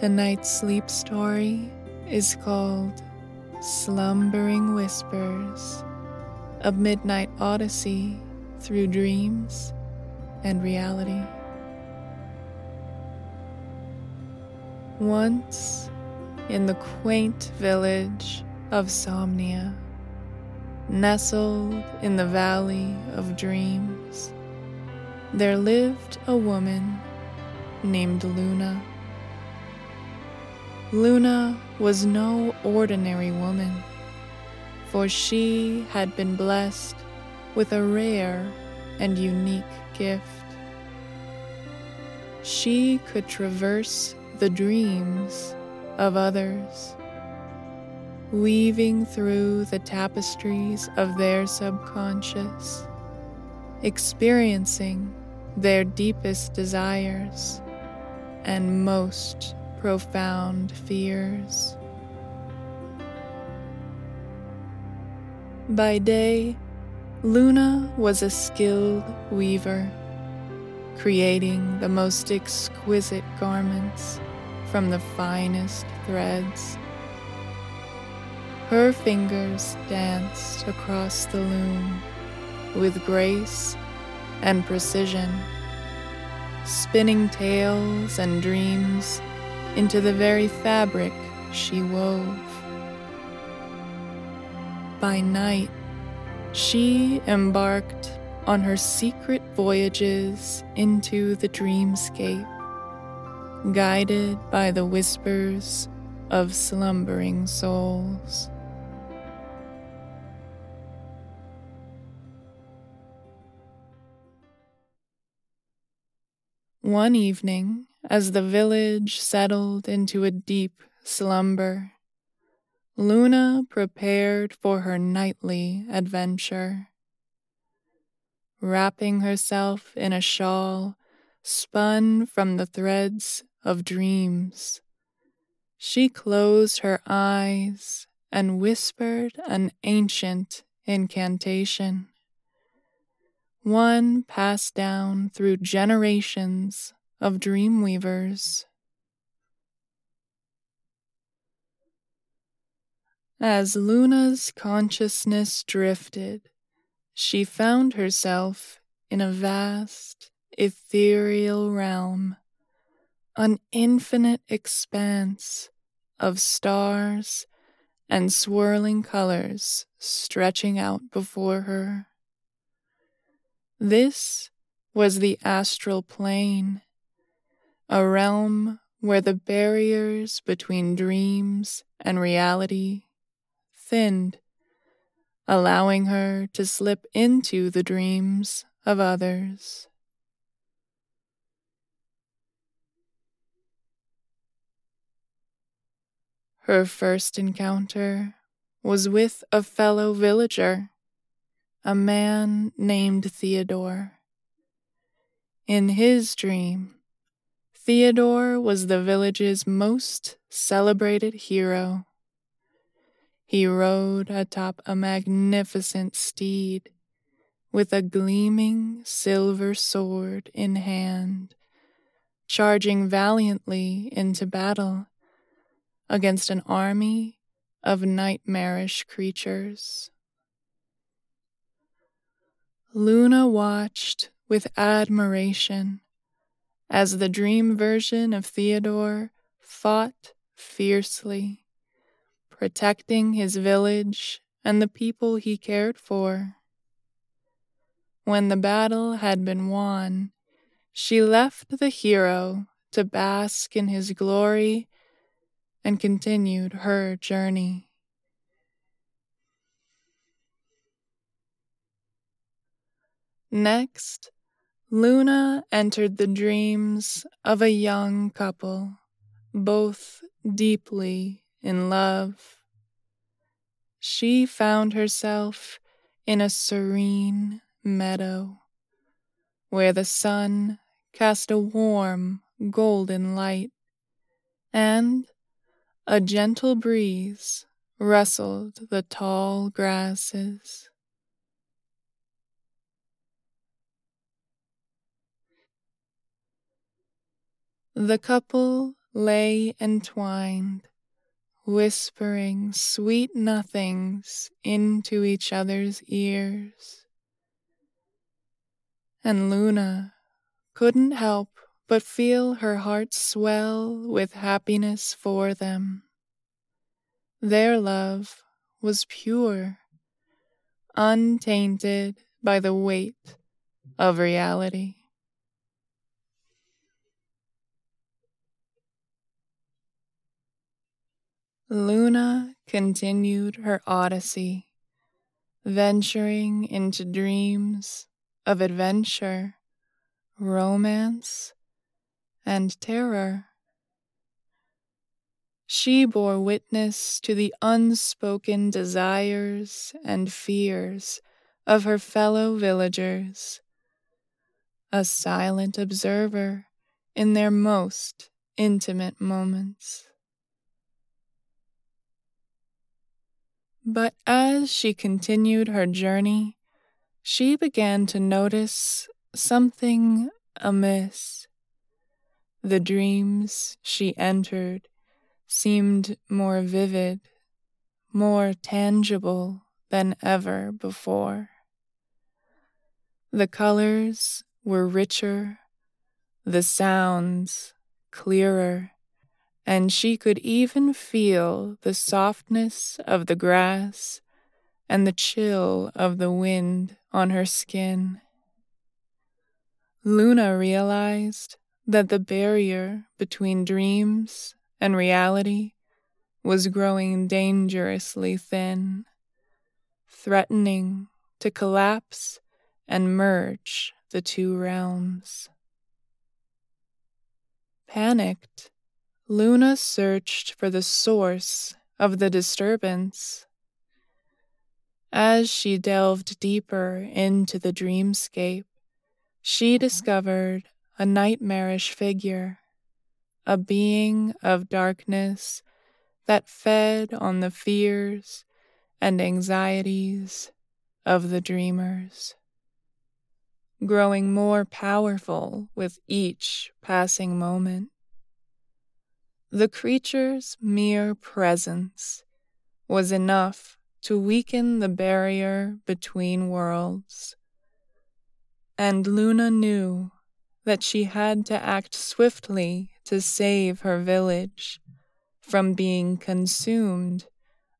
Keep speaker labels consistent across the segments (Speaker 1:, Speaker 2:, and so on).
Speaker 1: Tonight's sleep story is called Slumbering Whispers A Midnight Odyssey Through Dreams and Reality. Once, in the quaint village of Somnia, nestled in the Valley of Dreams, there lived a woman named Luna. Luna was no ordinary woman, for she had been blessed with a rare and unique gift. She could traverse the dreams of others, weaving through the tapestries of their subconscious, experiencing their deepest desires and most profound fears. By day, Luna was a skilled weaver, creating the most exquisite garments from the finest threads. Her fingers danced across the loom with grace and precision, spinning tales and dreams into the very fabric she wove. By night, she embarked on her secret voyages into the dreamscape, guided by the whispers of slumbering souls. One evening, as the village settled into a deep slumber. Luna prepared for her nightly adventure. Wrapping herself in a shawl spun from the threads of dreams, she closed her eyes and whispered an ancient incantation, one passed down through generations of dream weavers. As Luna's consciousness drifted, she found herself in a vast, ethereal realm, an infinite expanse of stars and swirling colors stretching out before her. This was the astral plane a realm where the barriers between dreams and reality thinned, allowing her to slip into the dreams of others. Her first encounter was with a fellow villager, a man named Theodore. In his dream, Theodore was the village's most celebrated hero. He rode atop a magnificent steed with a gleaming silver sword in hand, charging valiantly into battle against an army of nightmarish creatures. Luna watched with admiration as the dream version of Theodore fought fiercely, protecting his village and the people he cared for. When the battle had been won, she left the hero to bask in his glory and continued her journey. Next, Luna entered the dreams of a young couple, both deeply in love. She found herself in a serene meadow where the sun cast a warm golden light and a gentle breeze rustled the tall grasses. The couple lay entwined, whispering sweet nothings into each other's ears. And Luna couldn't help but feel her heart swell with happiness for them. Their love was pure, untainted by the weight of reality. Luna continued her odyssey, venturing into dreams of adventure romance, and terror. She bore witness to the unspoken desires and fears of her fellow villagers, a silent observer in their most intimate moments. But as she continued her journey, she began to notice something amiss. The dreams she entered seemed more vivid, more tangible than ever before. The colors were richer, the sounds clearer, and she could even feel the softness of the grass and the chill of the wind on her skin. Luna realized that the barrier between dreams and reality was growing dangerously thin, threatening to collapse and merge the two realms. Panicked, Luna searched for the source of the disturbance. As she delved deeper into the dreamscape, she mm-hmm. discovered a nightmarish figure, a being of darkness that fed on the fears and anxieties of the dreamers, growing more powerful with each passing moment. The creature's mere presence was enough to weaken the barrier between worlds and Luna knew that she had to act swiftly to save her village from being consumed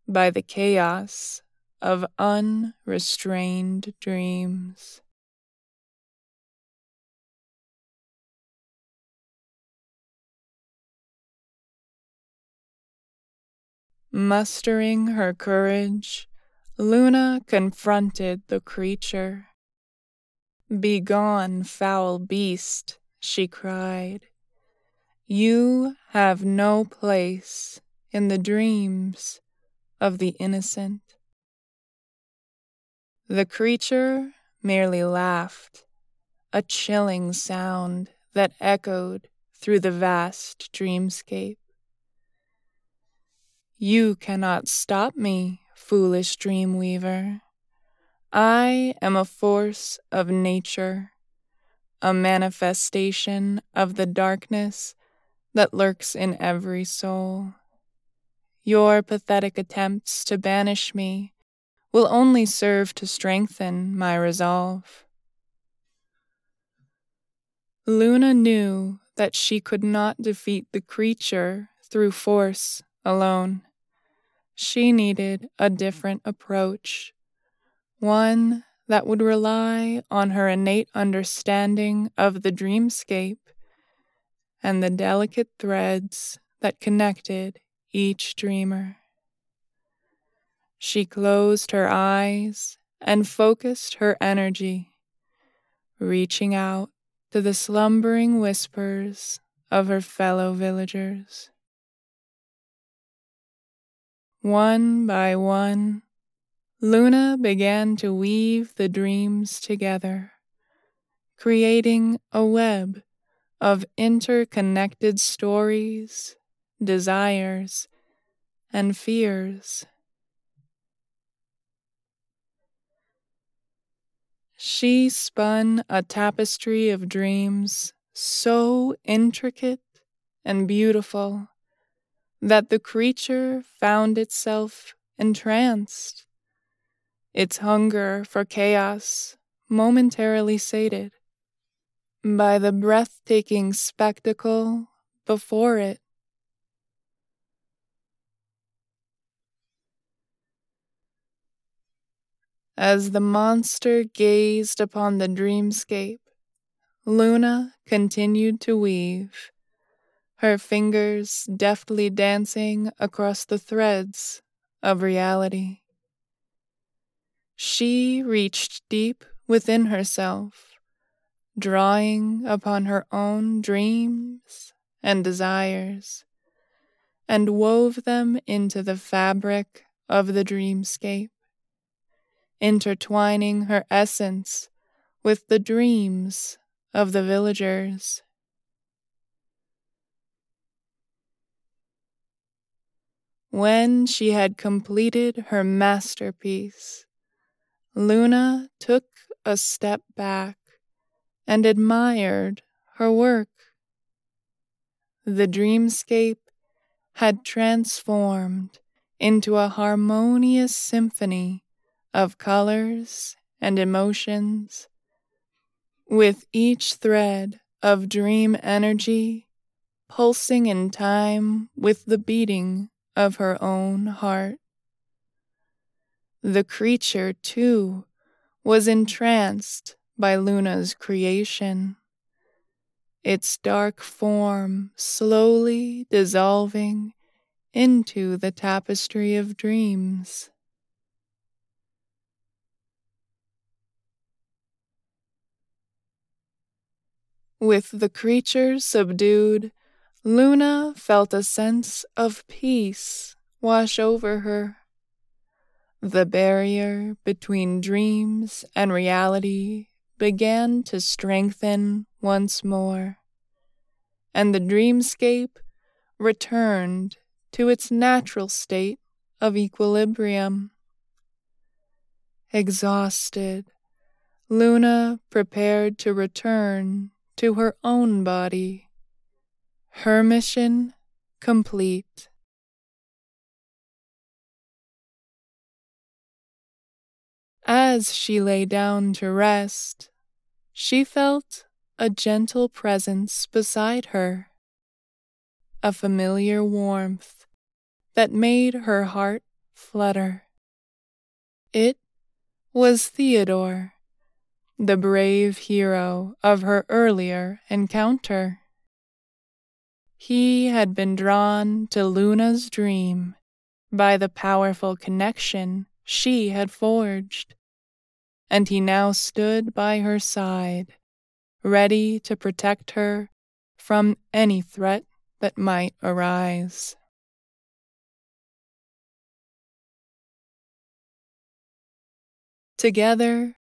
Speaker 1: by the chaos of unrestrained dreams. Mustering her courage, Luna confronted the creature. Begone, foul beast, she cried. You have no place in the dreams of the innocent. The creature merely laughed, a chilling sound that echoed through the vast dreamscape. You cannot stop me, foolish dream weaver. I am a force of nature, a manifestation of the darkness that lurks in every soul. Your pathetic attempts to banish me will only serve to strengthen my resolve. Luna knew that she could not defeat the creature through force alone. She needed a different approach, one that would rely on her innate understanding of the dreamscape and the delicate threads that connected each dreamer. She closed her eyes and focused her energy, reaching out to the slumbering whispers of her fellow villagers. One by one, Luna began to weave the dreams together, creating a web of interconnected stories, desires, and fears. She spun a tapestry of dreams so intricate and beautiful that the creature found itself entranced, its hunger for chaos momentarily sated by the breathtaking spectacle before it. As the monster gazed upon the dreamscape, Luna continued to weave, her fingers deftly dancing across the threads of reality. She reached deep within herself, drawing upon her own dreams and desires, and wove them into the fabric of the dreamscape intertwining her essence with the dreams of the villagers. When she had completed her masterpiece, Luna took a step back and admired her work. The dreamscape had transformed into a harmonious symphony of colors and emotions, with each thread of dream energy pulsing in time with the beating of her own heart. The creature, too, was entranced by Luna's creation, its dark form slowly dissolving into the tapestry of dreams. With the creature subdued, Luna felt a sense of peace wash over her. The barrier between dreams and reality began to strengthen once more, and the dreamscape returned to its natural state of equilibrium. Exhausted, Luna prepared to return to her own body. Her mission complete. As she lay down to rest, she felt a gentle presence beside her, a familiar warmth that made her heart flutter. It was Theodore the brave hero of her earlier encounter. He had been drawn to Luna's dream by the powerful connection she had forged, and he now stood by her side, ready to protect her from any threat that might arise. Together,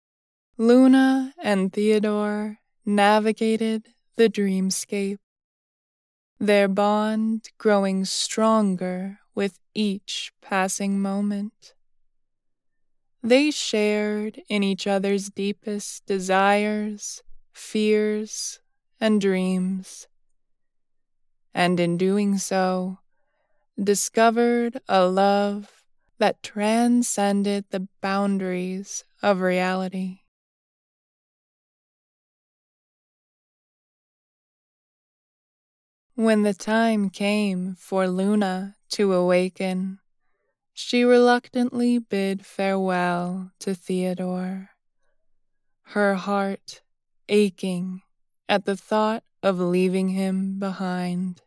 Speaker 1: Luna and Theodore navigated the dreamscape, their bond growing stronger with each passing moment. They shared in each other's deepest desires, fears, and dreams, and in doing so, discovered a love that transcended the boundaries of reality. When the time came for Luna to awaken, she reluctantly bid farewell to Theodore, her heart aching at the thought of leaving him behind.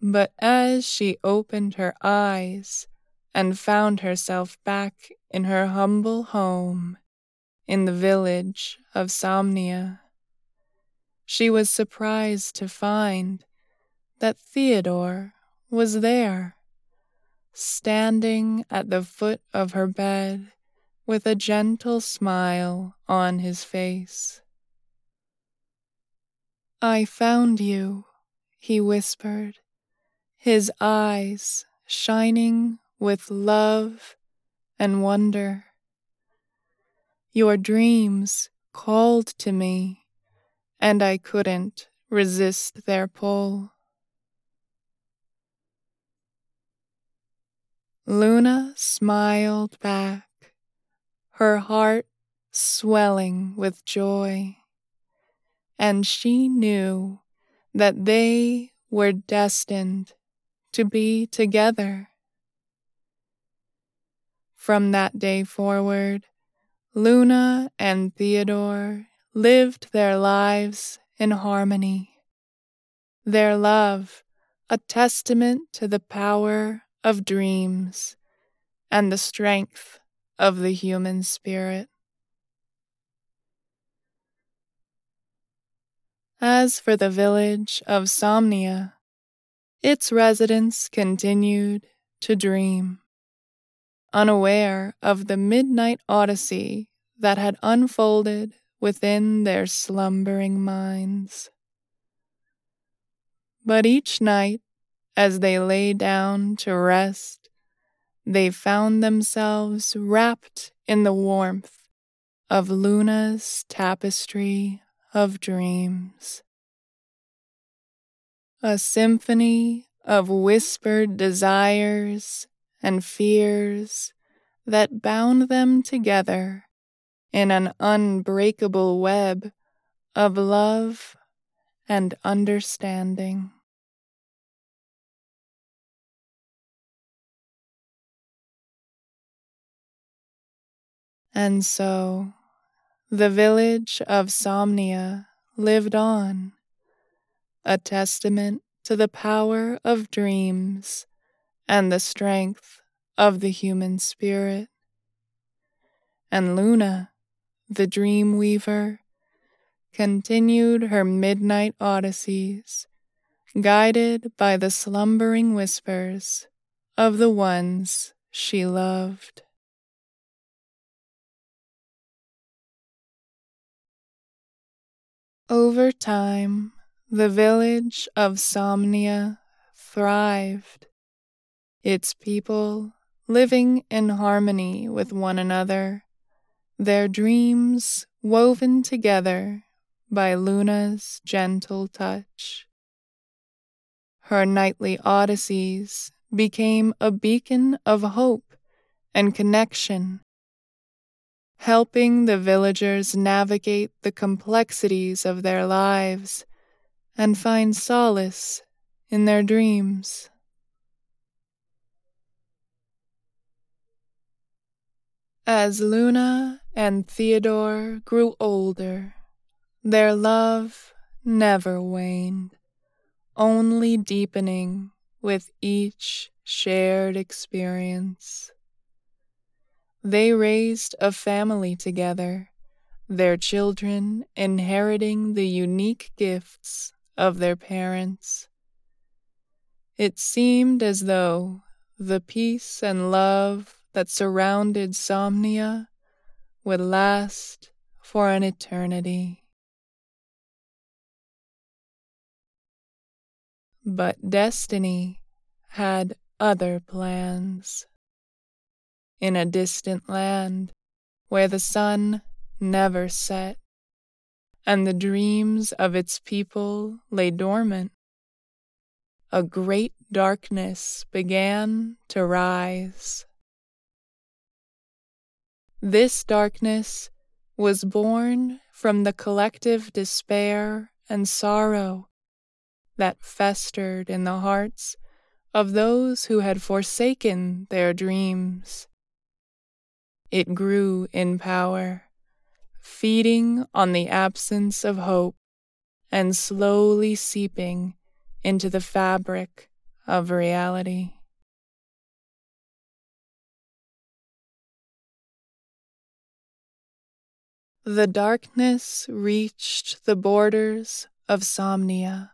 Speaker 1: But as she opened her eyes and found herself back in her humble home in the village of Somnia, she was surprised to find that Theodore was there, standing at the foot of her bed with a gentle smile on his face. I found you, he whispered his eyes shining with love and wonder. Your dreams called to me, and I couldn't resist their pull. Luna smiled back, her heart swelling with joy, and she knew that they were destined to be together. From that day forward, Luna and Theodore lived their lives in harmony. Their love, a testament to the power of dreams and the strength of the human spirit. As for the village of Somnia, its residents continued to dream, unaware of the midnight odyssey that had unfolded within their slumbering minds. But each night, as they lay down to rest, they found themselves wrapped in the warmth of Luna's tapestry of dreams a symphony of whispered desires and fears that bound them together in an unbreakable web of love and understanding. And so the village of Somnia lived on a testament to the power of dreams and the strength of the human spirit. And Luna, the dream weaver, continued her midnight odysseys, guided by the slumbering whispers of the ones she loved. Over time, the village of Somnia thrived, its people living in harmony with one another, their dreams woven together by Luna's gentle touch. Her nightly odysseys became a beacon of hope and connection, helping the villagers navigate the complexities of their lives and find solace in their dreams. As Luna and Theodore grew older, their love never waned, only deepening with each shared experience. They raised a family together, their children inheriting the unique gifts of their parents. It seemed as though the peace and love that surrounded Somnia would last for an eternity. But destiny had other plans. In a distant land where the sun never set and the dreams of its people lay dormant, a great darkness began to rise. This darkness was born from the collective despair and sorrow that festered in the hearts of those who had forsaken their dreams. It grew in power, feeding on the absence of hope and slowly seeping into the fabric of reality. The darkness reached the borders of Somnia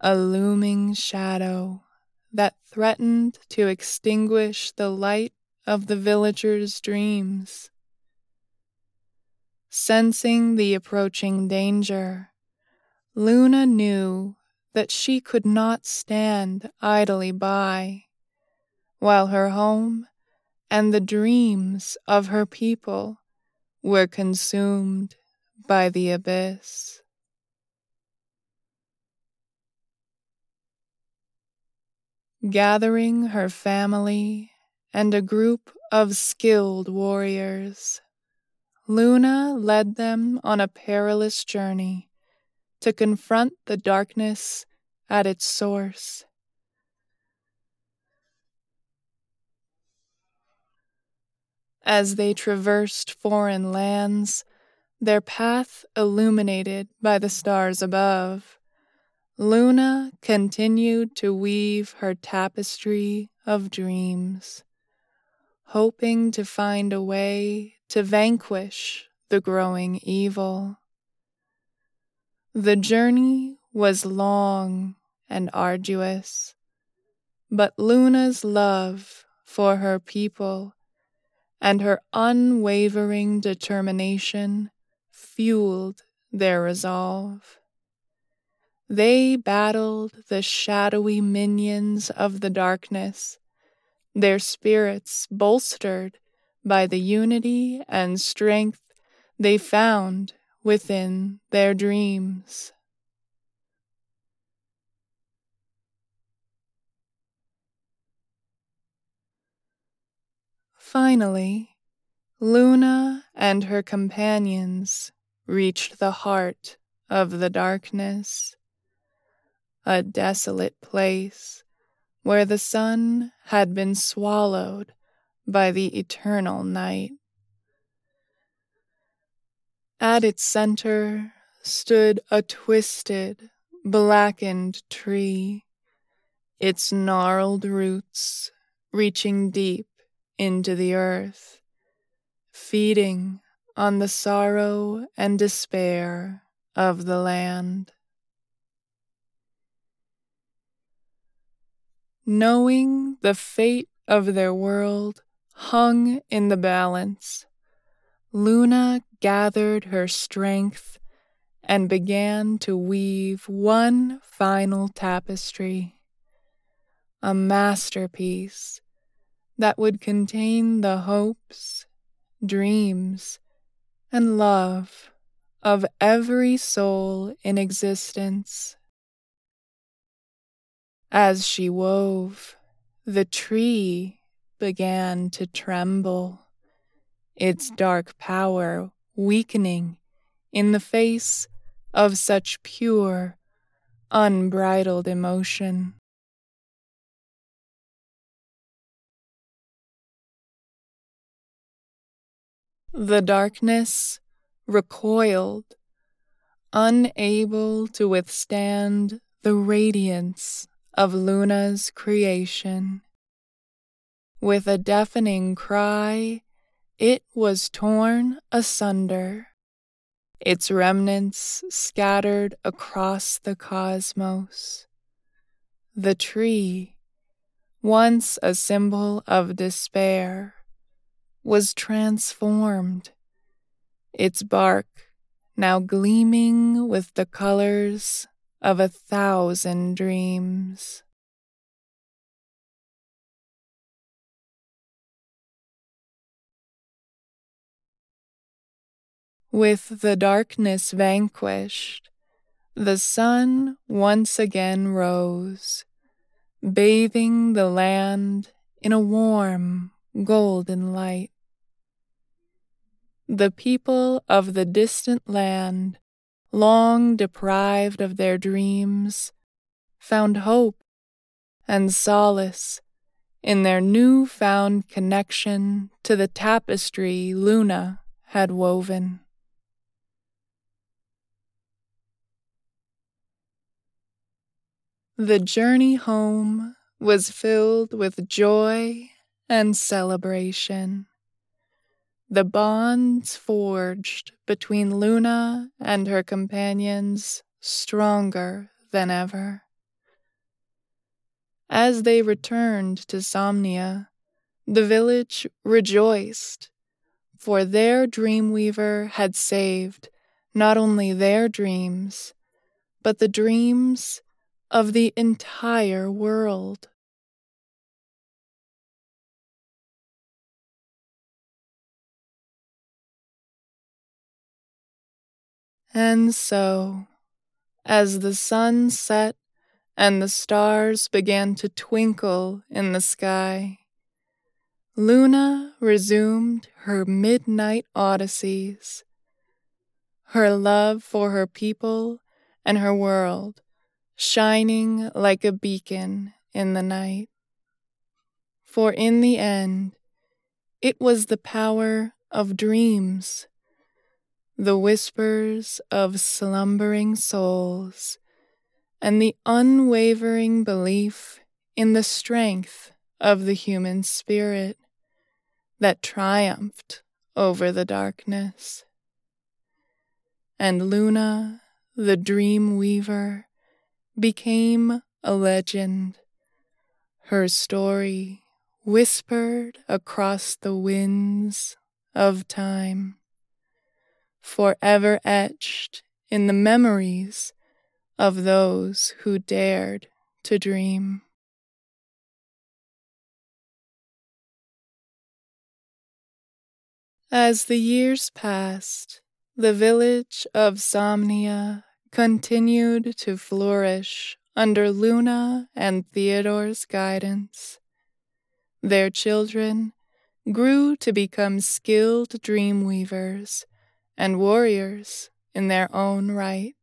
Speaker 1: a looming shadow that threatened to extinguish the light of the villagers' dreams. Sensing the approaching danger, Luna knew that she could not stand idly by while her home and the dreams of her people were consumed by the abyss. gathering her family and a group of skilled warriors. Luna led them on a perilous journey to confront the darkness at its source. As they traversed foreign lands, their path illuminated by the stars above, Luna continued to weave her tapestry of dreams, hoping to find a way to vanquish the growing evil. The journey was long and arduous, but Luna's love for her people and her unwavering determination fueled their resolve. They battled the shadowy minions of the darkness, their spirits bolstered by the unity and strength they found within their dreams. Finally, Luna and her companions reached the heart of the darkness a desolate place where the sun had been swallowed by the eternal night. At its center stood a twisted, blackened tree, its gnarled roots reaching deep into the earth, feeding on the sorrow and despair of the land. knowing the fate of their world hung in the balance, Luna gathered her strength and began to weave one final tapestry, a masterpiece that would contain the hopes, dreams, and love of every soul in existence. As she wove, the tree began to tremble, its dark power weakening in the face of such pure, unbridled emotion. The darkness recoiled, unable to withstand the radiance of Luna's creation. With a deafening cry, it was torn asunder, its remnants scattered across the cosmos. The tree, once a symbol of despair, was transformed, its bark now gleaming with the colors of a thousand dreams. With the darkness vanquished, the sun once again rose, bathing the land in a warm, golden light. The people of the distant land, long deprived of their dreams, found hope and solace in their new found connection to the tapestry Luna had woven. The journey home was filled with joy and celebration. The bonds forged between Luna and her companions stronger than ever. As they returned to Somnia, the village rejoiced, for their dreamweaver had saved not only their dreams, but the dreams of the entire world. And so, as the sun set and the stars began to twinkle in the sky, Luna resumed her midnight odysseys. Her love for her people and her world shining like a beacon in the night. For in the end, it was the power of dreams, the whispers of slumbering souls, and the unwavering belief in the strength of the human spirit that triumphed over the darkness. And Luna, the dream weaver, became a legend. Her story whispered across the winds of time, forever etched in the memories of those who dared to dream. As the years passed, the village of Somnia continued to flourish under Luna and Theodore's guidance. Their children grew to become skilled dream weavers and warriors in their own right,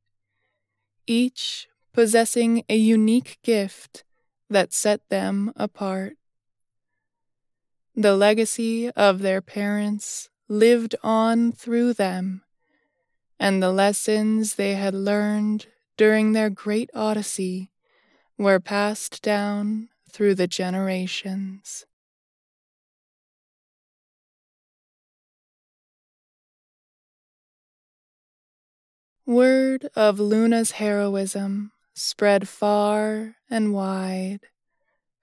Speaker 1: each possessing a unique gift that set them apart. The legacy of their parents lived on through them and the lessons they had learned during their great odyssey were passed down through the generations. Word of Luna's heroism spread far and wide,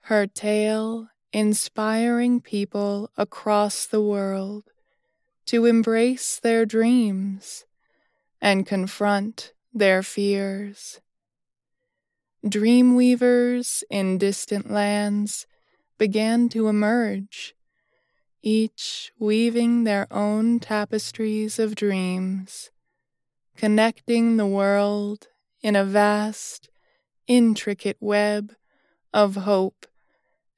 Speaker 1: her tale inspiring people across the world to embrace their dreams and confront their fears. Dreamweavers in distant lands began to emerge, each weaving their own tapestries of dreams, connecting the world in a vast, intricate web of hope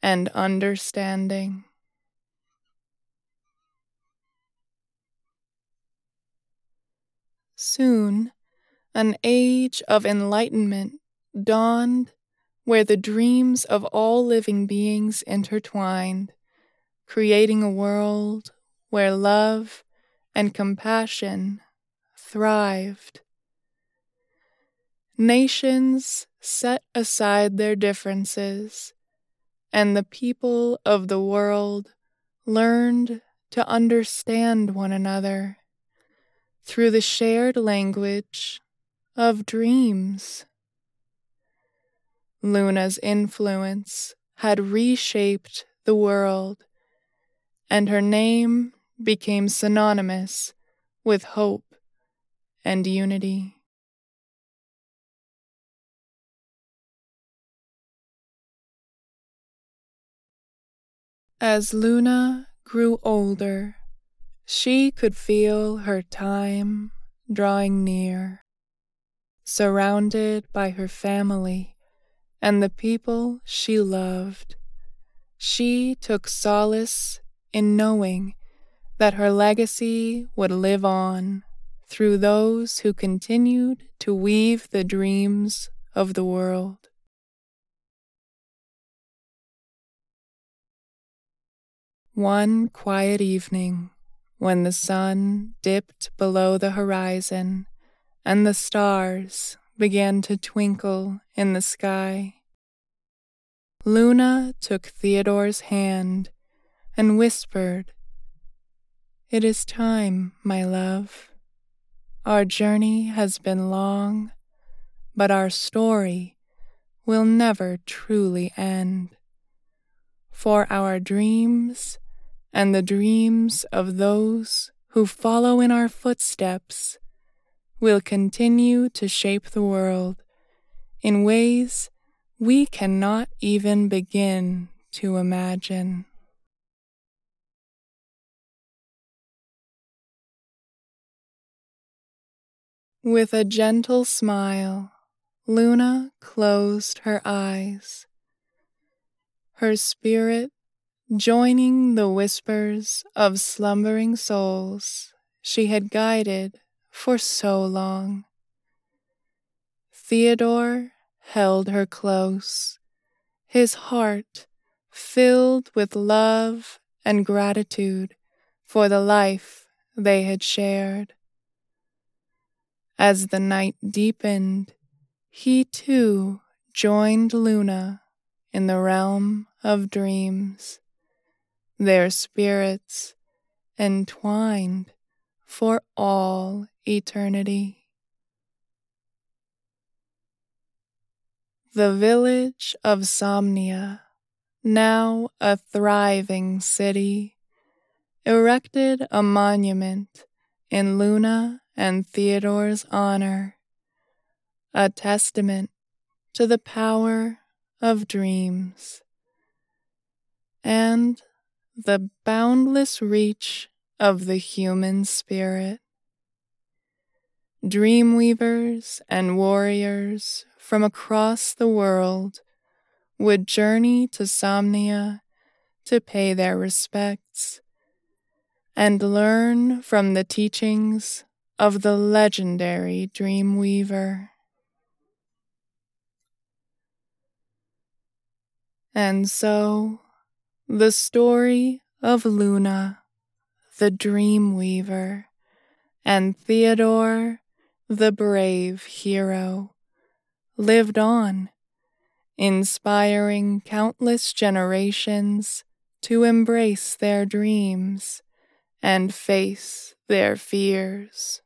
Speaker 1: and understanding. Soon, an age of enlightenment dawned where the dreams of all living beings intertwined, creating a world where love and compassion thrived. Nations set aside their differences, and the people of the world learned to understand one another through the shared language of dreams. Luna's influence had reshaped the world, and her name became synonymous with hope and unity. As Luna grew older, she could feel her time drawing near. Surrounded by her family and the people she loved, she took solace in knowing that her legacy would live on through those who continued to weave the dreams of the world. One quiet evening, when the sun dipped below the horizon and the stars began to twinkle in the sky. Luna took Theodore's hand and whispered, It is time, my love. Our journey has been long, but our story will never truly end. For our dreams and the dreams of those who follow in our footsteps will continue to shape the world in ways we cannot even begin to imagine. With a gentle smile, Luna closed her eyes. Her spirit joining the whispers of slumbering souls she had guided for so long. Theodore held her close, his heart filled with love and gratitude for the life they had shared. As the night deepened, he too joined Luna in the realm of dreams their spirits entwined for all eternity. The village of Somnia, now a thriving city, erected a monument in Luna and Theodore's honor, a testament to the power of dreams. And the boundless reach of the human spirit. Dreamweavers and warriors from across the world would journey to Somnia to pay their respects and learn from the teachings of the legendary Dreamweaver. And so the story of Luna, the dream weaver, and Theodore, the brave hero, lived on, inspiring countless generations to embrace their dreams and face their fears.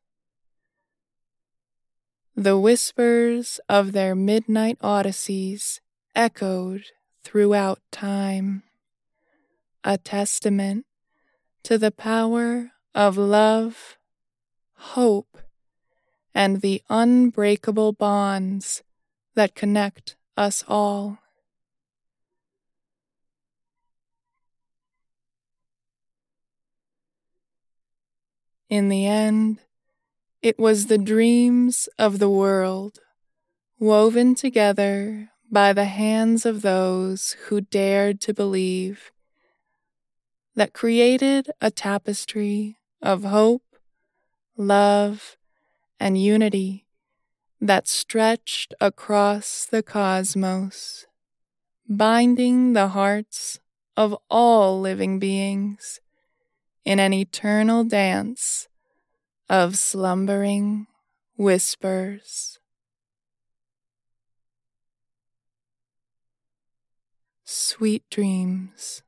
Speaker 1: The whispers of their midnight odysseys echoed throughout time a testament to the power of love, hope, and the unbreakable bonds that connect us all. In the end, it was the dreams of the world, woven together by the hands of those who dared to believe that created a tapestry of hope, love, and unity that stretched across the cosmos, binding the hearts of all living beings in an eternal dance of slumbering whispers. Sweet dreams.